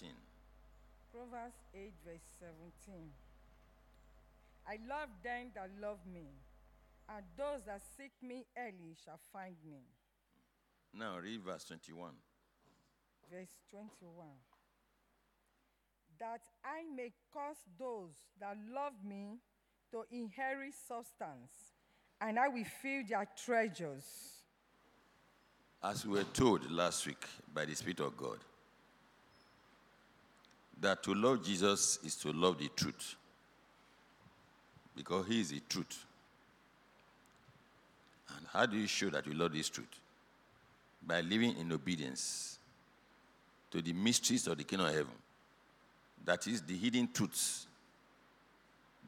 Proverbs 8 17. Proverbs 8, verse 17. I love them that love me, and those that seek me early shall find me. Now read verse 21. Verse 21. That I may cause those that love me to inherit substance, and I will fill their treasures. As we were told last week by the Spirit of God, that to love Jesus is to love the truth. Because he is the truth. And how do you show that you love this truth? By living in obedience to the mysteries of the kingdom of heaven. That is the hidden truths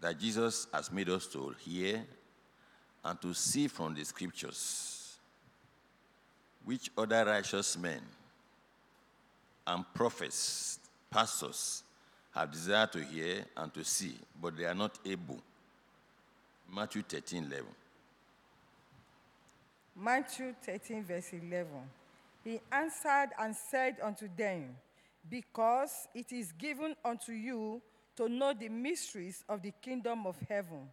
that Jesus has made us to hear and to see from the scriptures, which other righteous men and prophets, pastors, have desired to hear and to see, but they are not able. Matthew 13 11. Matthew 13, verse 11. He answered and said unto them, Because it is given unto you to know the mysteries of the kingdom of heaven,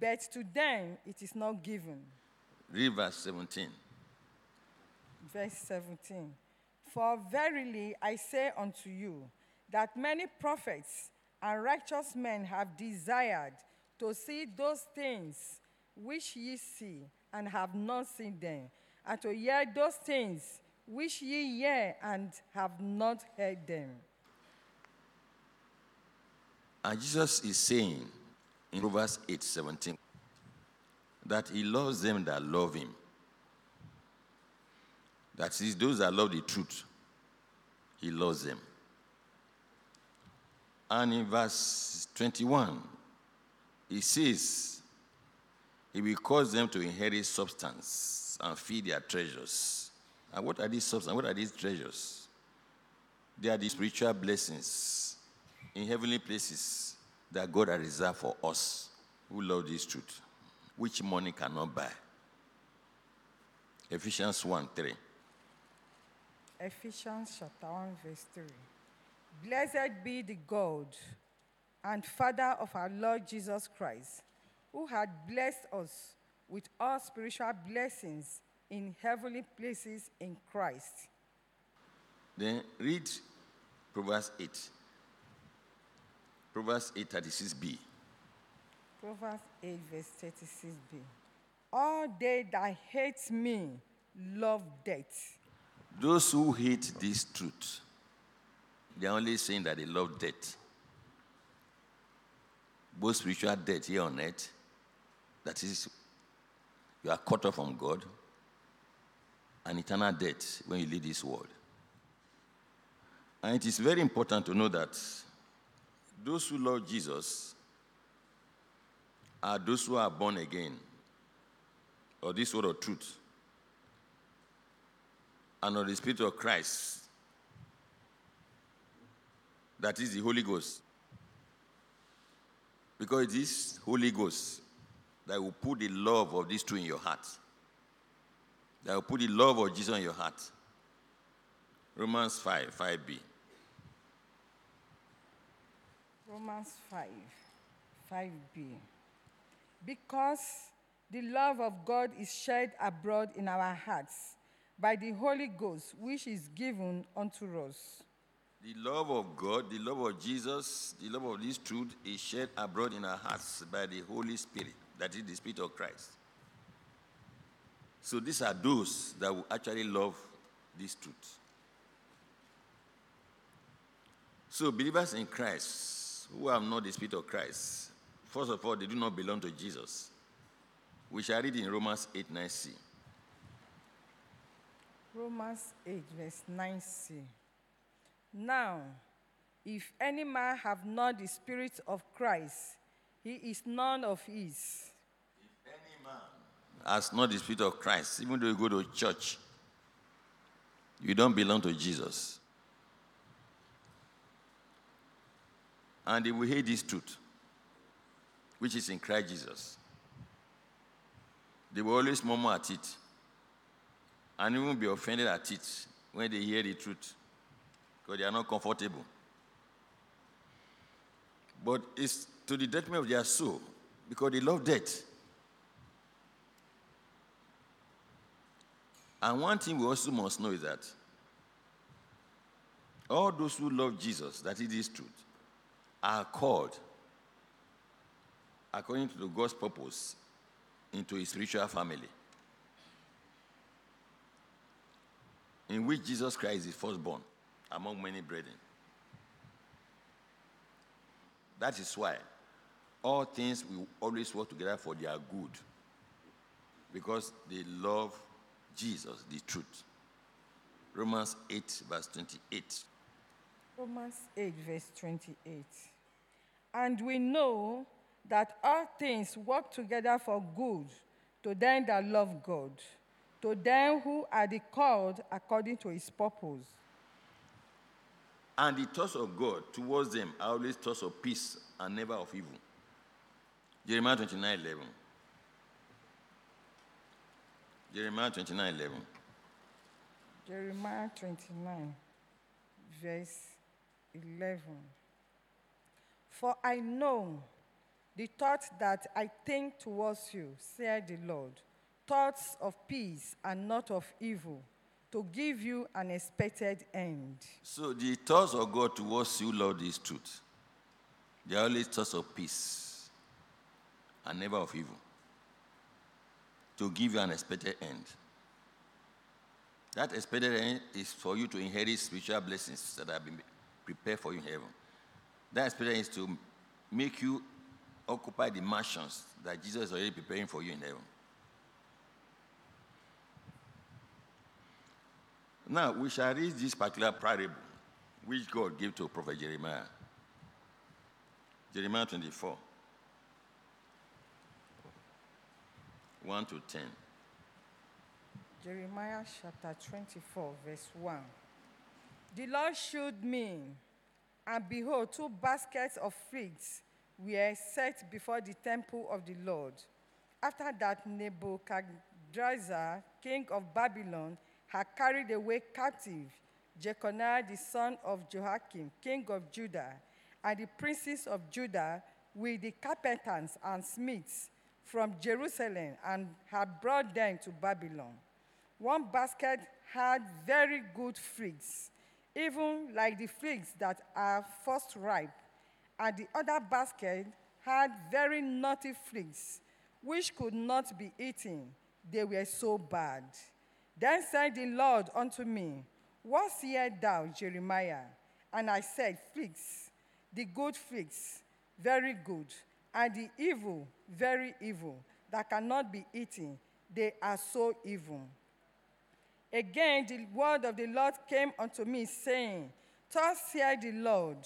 but to them it is not given. Read verse 17. Verse 17. For verily I say unto you, that many prophets and righteous men have desired to see those things which ye see, and have not seen them, and to hear those things which ye hear, and have not heard them. And Jesus is saying in Proverbs 8 17 that he loves them that love him. That is, those that love the truth, he loves them. And in verse 21, he says, He will cause them to inherit substance and feed their treasures. And what are these substance? What are these treasures? They are the spiritual blessings in heavenly places that God has reserved for us who love this truth, which money cannot buy. Ephesians 1 3. Ephesians chapter 1, verse 3. Blessed be the God and Father of our Lord Jesus Christ, who had blessed us with all spiritual blessings in heavenly places in Christ. Then read Proverbs 8. Proverbs 8 36b. Proverbs 8, verse 36b. All they that hate me love death. Those who hate this truth, they are only saying that they love death. Both spiritual death here on earth, that is, you are cut off from God, and eternal death when you leave this world. And it is very important to know that those who love Jesus are those who are born again, or this word of truth, and of the Spirit of Christ. That is the Holy Ghost. Because it is Holy Ghost that will put the love of these two in your heart. That will put the love of Jesus in your heart. Romans 5, 5b. Romans 5, 5b. Because the love of God is shed abroad in our hearts by the Holy Ghost, which is given unto us. The love of God, the love of Jesus, the love of this truth is shed abroad in our hearts by the Holy Spirit, that is the Spirit of Christ. So these are those that will actually love this truth. So believers in Christ who have not the Spirit of Christ, first of all, they do not belong to Jesus. We shall read in Romans 8 9c. Romans 8, verse 9c. Now, if any man have not the Spirit of Christ, he is none of his. If any man has not the Spirit of Christ, even though you go to church, you don't belong to Jesus. And they will hate this truth, which is in Christ Jesus. They will always murmur at it and even be offended at it when they hear the truth. Because they are not comfortable. But it's to the detriment of their soul because they love death. And one thing we also must know is that all those who love Jesus, that is truth, are called according to the God's purpose into a spiritual family. In which Jesus Christ is firstborn among many brethren. That is why all things will always work together for their good. Because they love Jesus, the truth. Romans 8, verse 28. Romans 8, verse 28. And we know that all things work together for good to them that love God, to them who are the called according to his purpose. And the thoughts of God towards them are always thoughts of peace and never of evil. Jeremiah 29 11. Jeremiah 29 11. Jeremiah 29, verse 11. For I know the thoughts that I think towards you, said the Lord, thoughts of peace and not of evil, to give you an expected end. So the thoughts of God towards you, Lord, is truth. They are always thoughts of peace and never of evil. To give you an expected end. That expected end is for you to inherit spiritual blessings that have been prepared for you in heaven. That expected end is to make you occupy the mansions that Jesus is already preparing for you in heaven. Now, we shall read this particular parable which God gave to Prophet Jeremiah. Jeremiah 24, 1 to 10. Jeremiah chapter 24, verse 1. The Lord showed me, and behold, two baskets of figs were set before the temple of the Lord. After that, Nebuchadnezzar, king of Babylon, had carried away captive Jeconiah the son of Jehoiakim, king of Judah, and the princes of Judah with the carpenters and smiths from Jerusalem and had brought them to Babylon. One basket had very good figs, even like the figs that are first ripe, and the other basket had very naughty figs, which could not be eaten. They were so bad. Then said the Lord unto me, What seest thou, Jeremiah? And I said, Figs, the good figs, very good, and the evil, very evil, that cannot be eaten. They are so evil. Again, the word of the Lord came unto me, saying, Thus saith the Lord,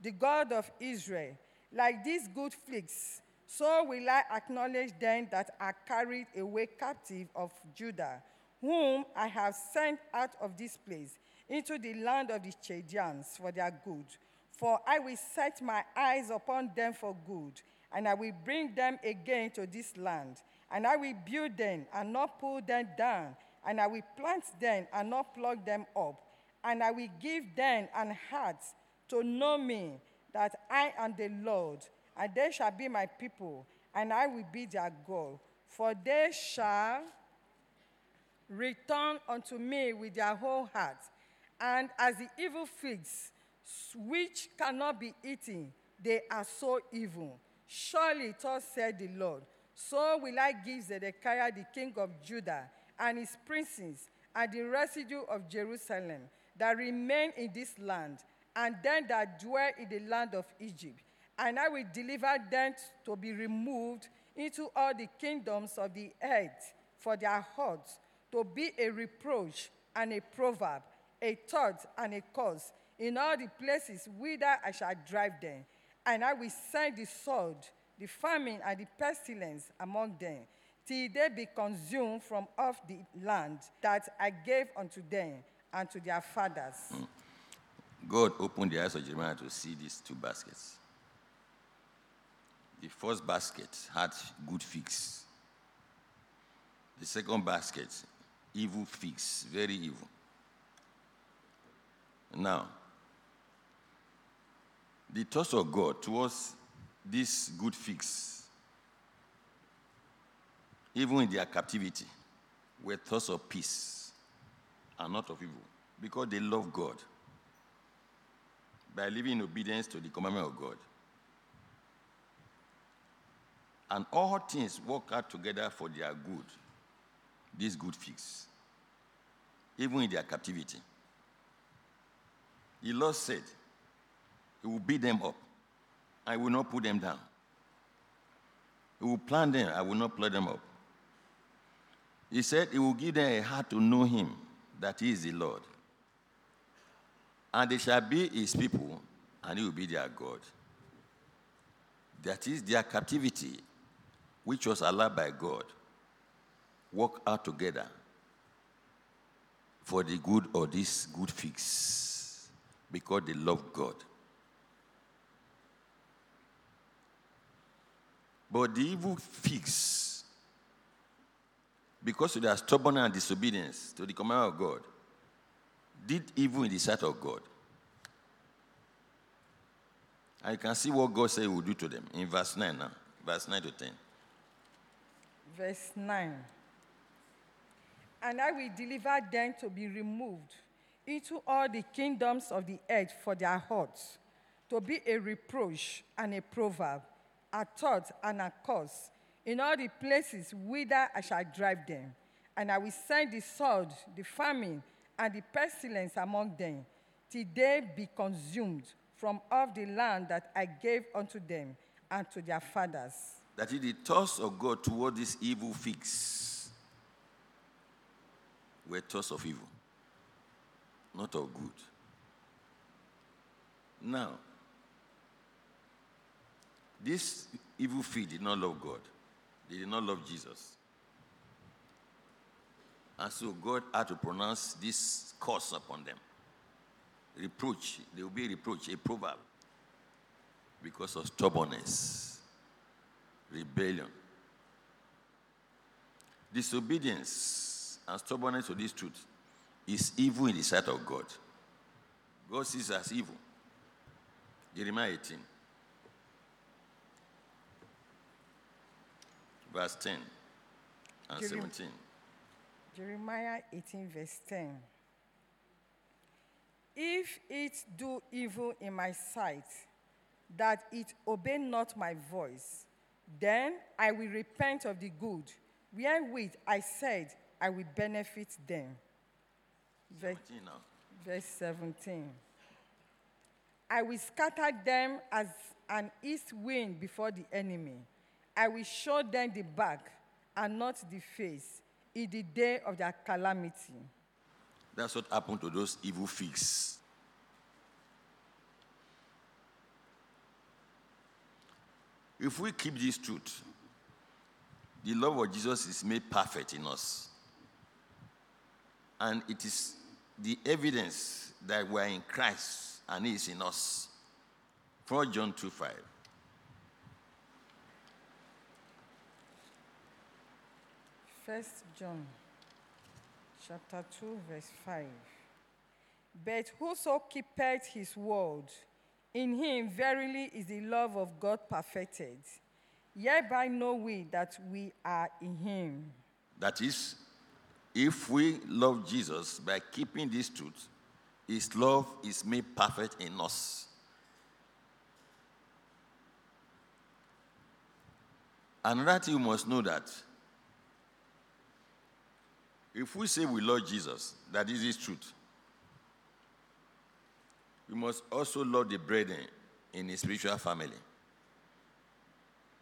the God of Israel, like these good figs, so will I acknowledge them that are carried away captive of Judah, whom I have sent out of this place into the land of the Chaldeans for their good. For I will set my eyes upon them for good, and I will bring them again to this land, and I will build them and not pull them down, and I will plant them and not pluck them up, and I will give them an heart to know me, that I am the Lord, and they shall be my people, and I will be their God. For they shall return unto me with their whole heart, and as the evil figs, which cannot be eaten, they are so evil. Surely, thus said the Lord, so will I give Zedekiah the king of Judah and his princes and the residue of Jerusalem that remain in this land, and them that dwell in the land of Egypt. And I will deliver them to be removed into all the kingdoms of the earth for their hearts, to be a reproach and a proverb, a thought and a curse in all the places whither I shall drive them. And I will send the sword, the famine, and the pestilence among them, till they be consumed from off the land that I gave unto them and to their fathers. Hmm. God opened the eyes of Jeremiah to see these two baskets. The first basket had good figs. The second basket, evil figs, very evil. Now, The thoughts of God towards this good fix, even in their captivity, were thoughts of peace and not of evil, because they love God by living in obedience to the commandment of God. And all things work out together for their good, this good fix, even in their captivity. The Lord said, He will beat them up. I will not put them down. He will plant them, I will not pluck them up. He said, He will give them a heart to know Him, that He is the Lord. And they shall be His people, and He will be their God. That is their captivity, which was allowed by God, work out together for the good of this good fix, because they love God. But the evil fix, because of their stubbornness and disobedience to the command of God, did evil in the sight of God. You can see what God said he would do to them in verse 9 now, verse 9 to 10. Verse 9. And I will deliver them to be removed into all the kingdoms of the earth for their hurts, to be a reproach and a proverb, a thought and a curse in all the places whither I shall drive them. And I will send the sword, the famine, and the pestilence among them, till they be consumed from off the land that I gave unto them and to their fathers. That is the thoughts of God toward this evil fix were thoughts of evil, not of good. Now, this evil fix did not love God. They did not love Jesus. And so God had to pronounce this curse upon them. Reproach. There will be a reproach, a proverb. Because of stubbornness, rebellion, disobedience, and stubbornness to this truth is evil in the sight of God. God sees as evil. Jeremiah 18. Verse 10 and Jerem- 17. Jeremiah 18, verse 10. If it do evil in my sight, that it obey not my voice, then I will repent of the good, wherewith I said I will benefit them. Ver- 17 now. verse 17. I will scatter them as an east wind before the enemy. I will show them the back and not the face in the day of their calamity. That's what happened to those evil figs. If we keep this truth, the love of Jesus is made perfect in us. And it is the evidence that we are in Christ and He is in us. 4 John 2 5. First John chapter 2, verse 5. But whoso keepeth his word, in him verily is the love of God perfected. Hereby know we that we are in him. That is, if we love Jesus by keeping this truth, his love is made perfect in us. Another thing you must know that if we say we love Jesus, that is his truth, we must also love the brethren in his spiritual family.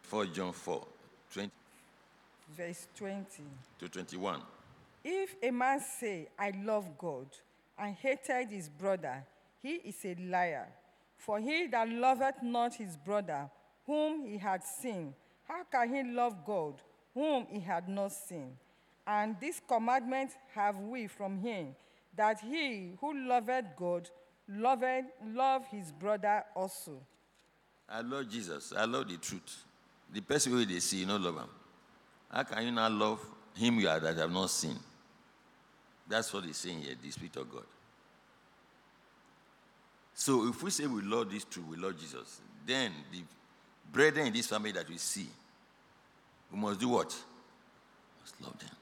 4 John 4 20 Verse 20. to 21. If a man say, I love God, and hated his brother, he is a liar. For he that loveth not his brother, whom he had seen, how can he love God, whom he had not seen? And this commandment have we from him, that he who loveth God loveth love his brother also. I love Jesus. I love the truth. The person who they see, you not love him. How can you not love him you are that have not seen? That's what he's saying here, the Spirit of God. So if we say we love this truth, we love Jesus, then the brethren in this family that we see, we must do what? We must love them.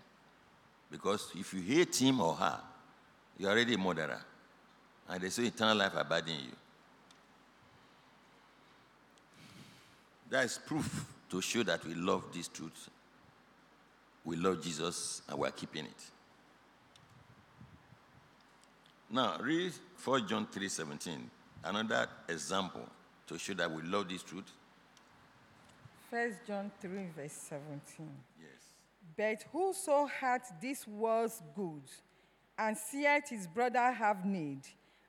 Because if you hate him or her, you're already a murderer. And they say eternal life abiding you. That is proof to show that we love this truth. We love Jesus and we're keeping it. Now, read 4 John 3 17, another example to show that we love this truth. 1 John 3, verse 17. Yes. But whoso hath this world's goods, and seeth his brother have need,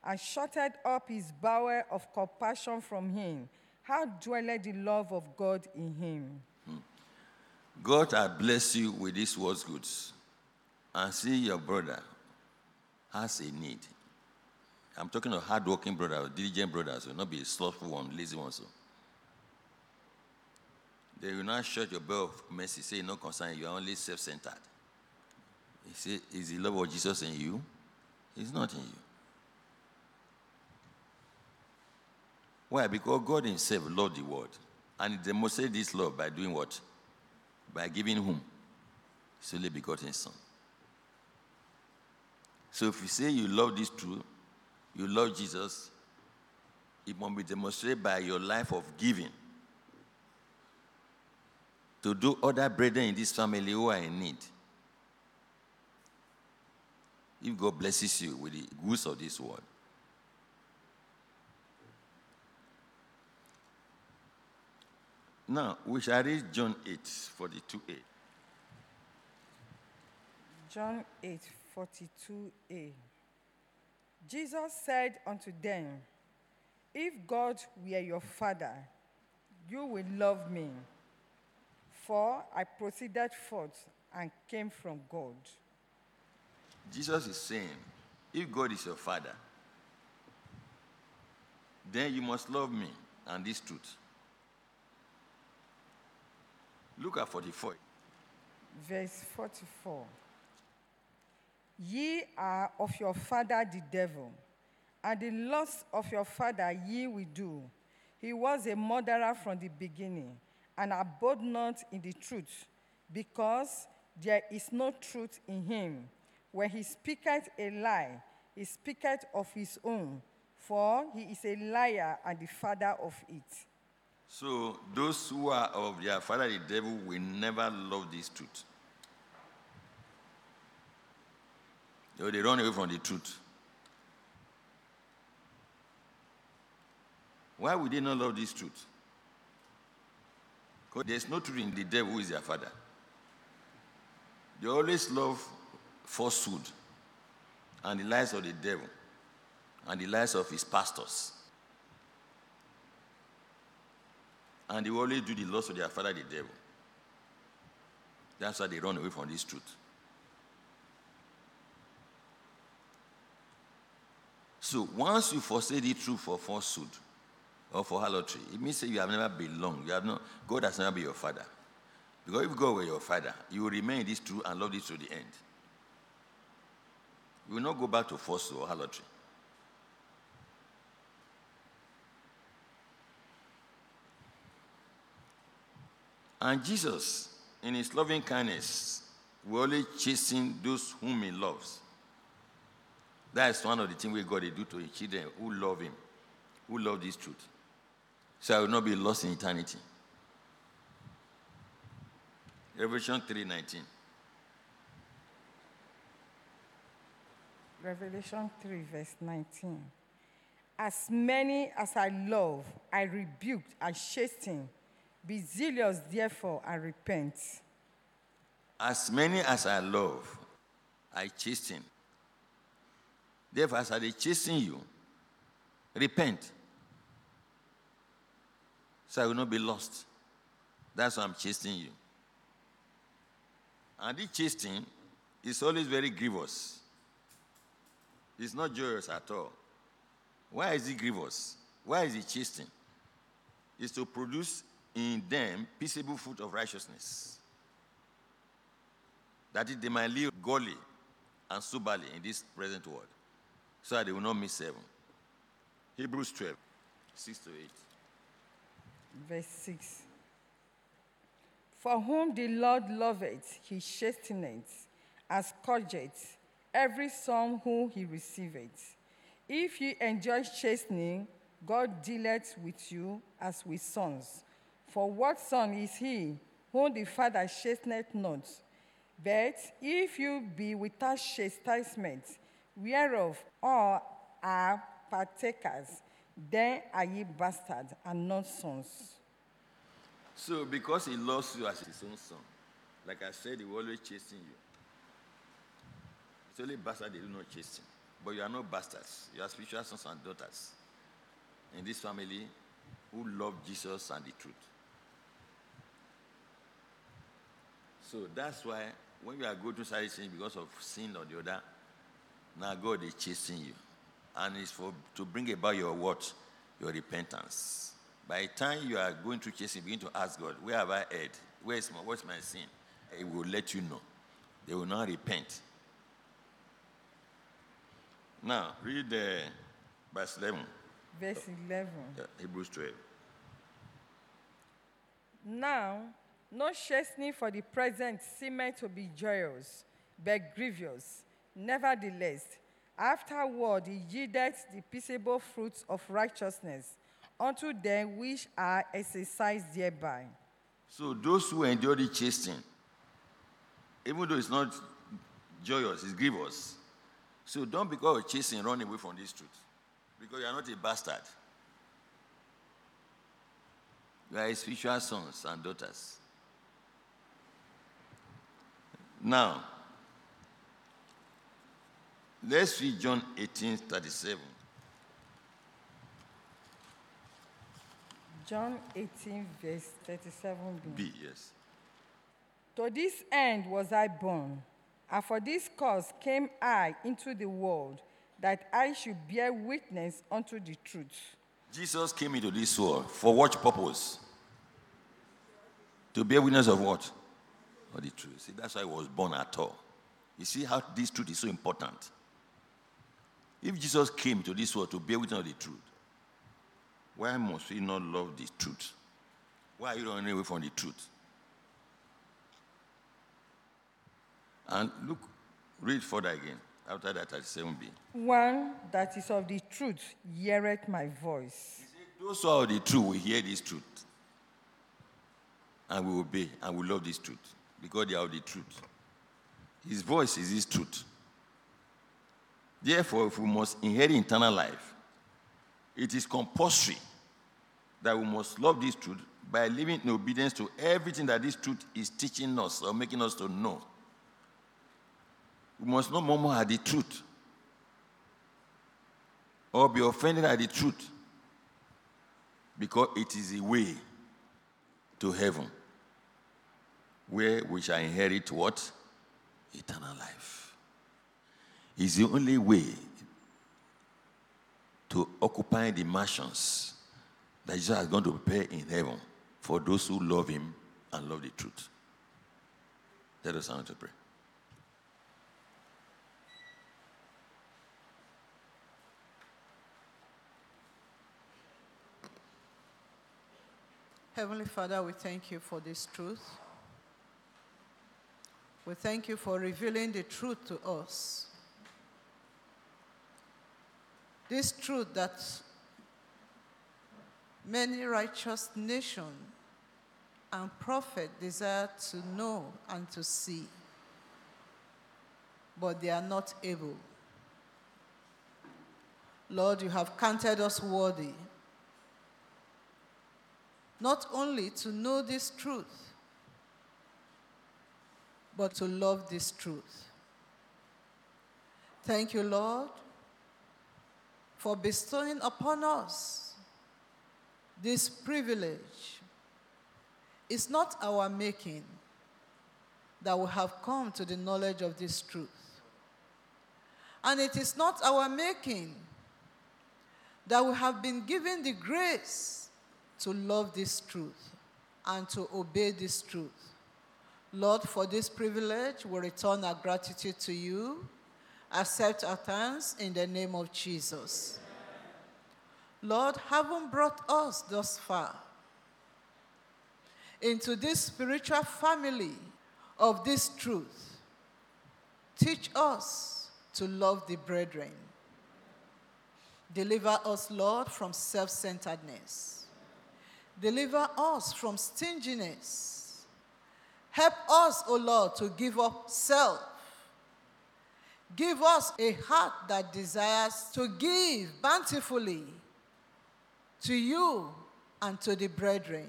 and shutteth up his bowel of compassion from him, how dwelleth the love of God in him? Hmm. God has blessed you with this world's goods, and see your brother has a need. I'm talking of hardworking brothers, diligent brothers, will not be slothful one, lazy one. So. They will not shut your bell of mercy, say, no concern, you are only self centered. He say, Is the love of Jesus in you? It's not in you. Why? Because God Himself loved the world. And He demonstrated this love by doing what? By giving whom? His only begotten Son. So if you say you love this truth, you love Jesus, it must be demonstrated by your life of giving to do other brethren in this family who are in need. If God blesses you with the goods of this world. Now, we shall read John 8, 42a. John 8, 42a. Jesus said unto them, If God were your Father, you will love me, for I proceeded forth and came from God. Jesus is saying, if God is your Father, then you must love me and this truth. Look at 44. Verse 44. Ye are of your father the devil, and the lust of your father ye will do. He was a murderer from the beginning, and abode not in the truth, because there is no truth in him. When he speaketh a lie, he speaketh of his own, for he is a liar and the father of it. So those who are of their father the devil will never love this truth. They they run away from the truth. Why would they not love this truth? Because there's no truth in the devil who is their father. They always love falsehood and the lies of the devil and the lies of his pastors. And they always do the loss of their father, the devil. That's why they run away from this truth. So once you forsake the truth for falsehood or for harlotry, it means that you have never belonged. You have not, God has never been your father. Because if God were your father, you will remain this truth and love this to the end. You will not go back to falsehood or harlotry. And Jesus, in his loving kindness, will only chasing those whom he loves. That is one of the things we got to do to his children who love him, who love this truth. So I will not be lost in eternity. Revelation 3:19. Revelation 3, verse 19. As many as I love, I rebuked and chasten. Be zealous, therefore, and repent. As many as I love, I chasten. Therefore, as I chasing you, repent. So I will not be lost. That's why I'm chasing you. And this chasing is always very grievous. It's not joyous at all. Why is it grievous? Why is it chasing? It's to produce in them peaceable fruit of righteousness. That is, they might live godly and soberly in this present world, so that they will not miss heaven. Hebrews 12, 6 to 8. Verse 6. For whom the Lord loveth, he chasteneth, and scourgeth every son whom he receiveth. If ye enjoy chastening, God dealeth with you as with sons. For what son is he whom the Father chasteneth not? But if you be without chastisement, whereof all are partakers, then are ye bastards and not sons. So, because he loves you as his own son, like I said, he will always chasing you. It's only bastards they do not chase him. But you are not bastards. You are spiritual sons and daughters in this family who love Jesus and the truth. So that's why when you are going through certain things because of sin or the other, now God is chasing you. And it's for to bring about your what? Your repentance. By the time you are going through chasing, begin to ask God, where have I erred? Where is my, what's my sin? He will let you know. They will not repent. Now, read the verse 11, Verse 11. uh, Hebrews 12. Now, no chastening for the present seemeth to be joyous, but grievous. Nevertheless, afterward he yieldeth the peaceable fruits of righteousness unto them which are exercised thereby. So those who endure the chastening, even though it's not joyous, it's grievous. So don't because of chasing run away from this truth. Because you are not a bastard. You are spiritual sons and daughters. Now, let's read John 18 37. John 18, verse 37b. B, yes. To this end was I born, and for this cause came I into the world, that I should bear witness unto the truth. Jesus came into this world for what purpose? To bear witness of what? Of the truth. See, that's why he was born at all. You see how this truth is so important. If Jesus came to this world to bear witness of the truth, why must we not love the truth? Why are you running away from the truth? And look, read further again after that 37b. One that is of the truth heareth my voice. Those who are of the truth will hear this truth and will obey and will love this truth because they are of the truth. His voice is his truth. Therefore, if we must inherit eternal life, it is compulsory that we must love this truth by living in obedience to everything that this truth is teaching us or making us to know. We must not murmur at the truth or be offended at the truth because it is a way to heaven where we shall inherit what? Eternal life. It's the only way to occupy the mansions that Jesus is going to prepare in heaven for those who love him and love the truth. Let us stand to pray. Heavenly Father, we thank you for this truth. We thank you for revealing the truth to us. This truth that many righteous nations and prophets desire to know and to see, but they are not able. Lord, you have counted us worthy not only to know this truth, but to love this truth. Thank you, Lord, for bestowing upon us this privilege. It's not our making that we have come to the knowledge of this truth. And it is not our making that we have been given the grace to love this truth and to obey this truth. Lord, for this privilege, we return our gratitude to you. Accept our thanks in the name of Jesus. Lord, haven't brought us thus far into this spiritual family of this truth. Teach us to love the brethren. Deliver us, Lord, from self centeredness. Deliver us from stinginess. Help us, O Lord, to give up self. Give us a heart that desires to give bountifully to you and to the brethren.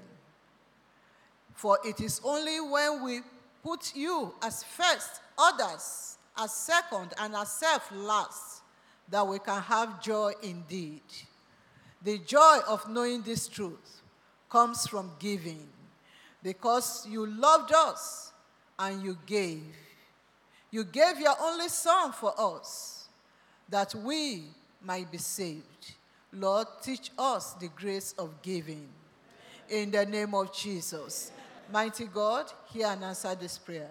For it is only when we put you as first, others as second, and ourselves last that we can have joy indeed. The joy of knowing this truth comes from giving because you loved us and you gave. You gave your only Son for us that we might be saved. Lord, teach us the grace of giving. In the name of Jesus. Mighty God, hear and answer this prayer.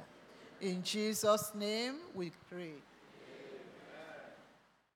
In Jesus' name we pray.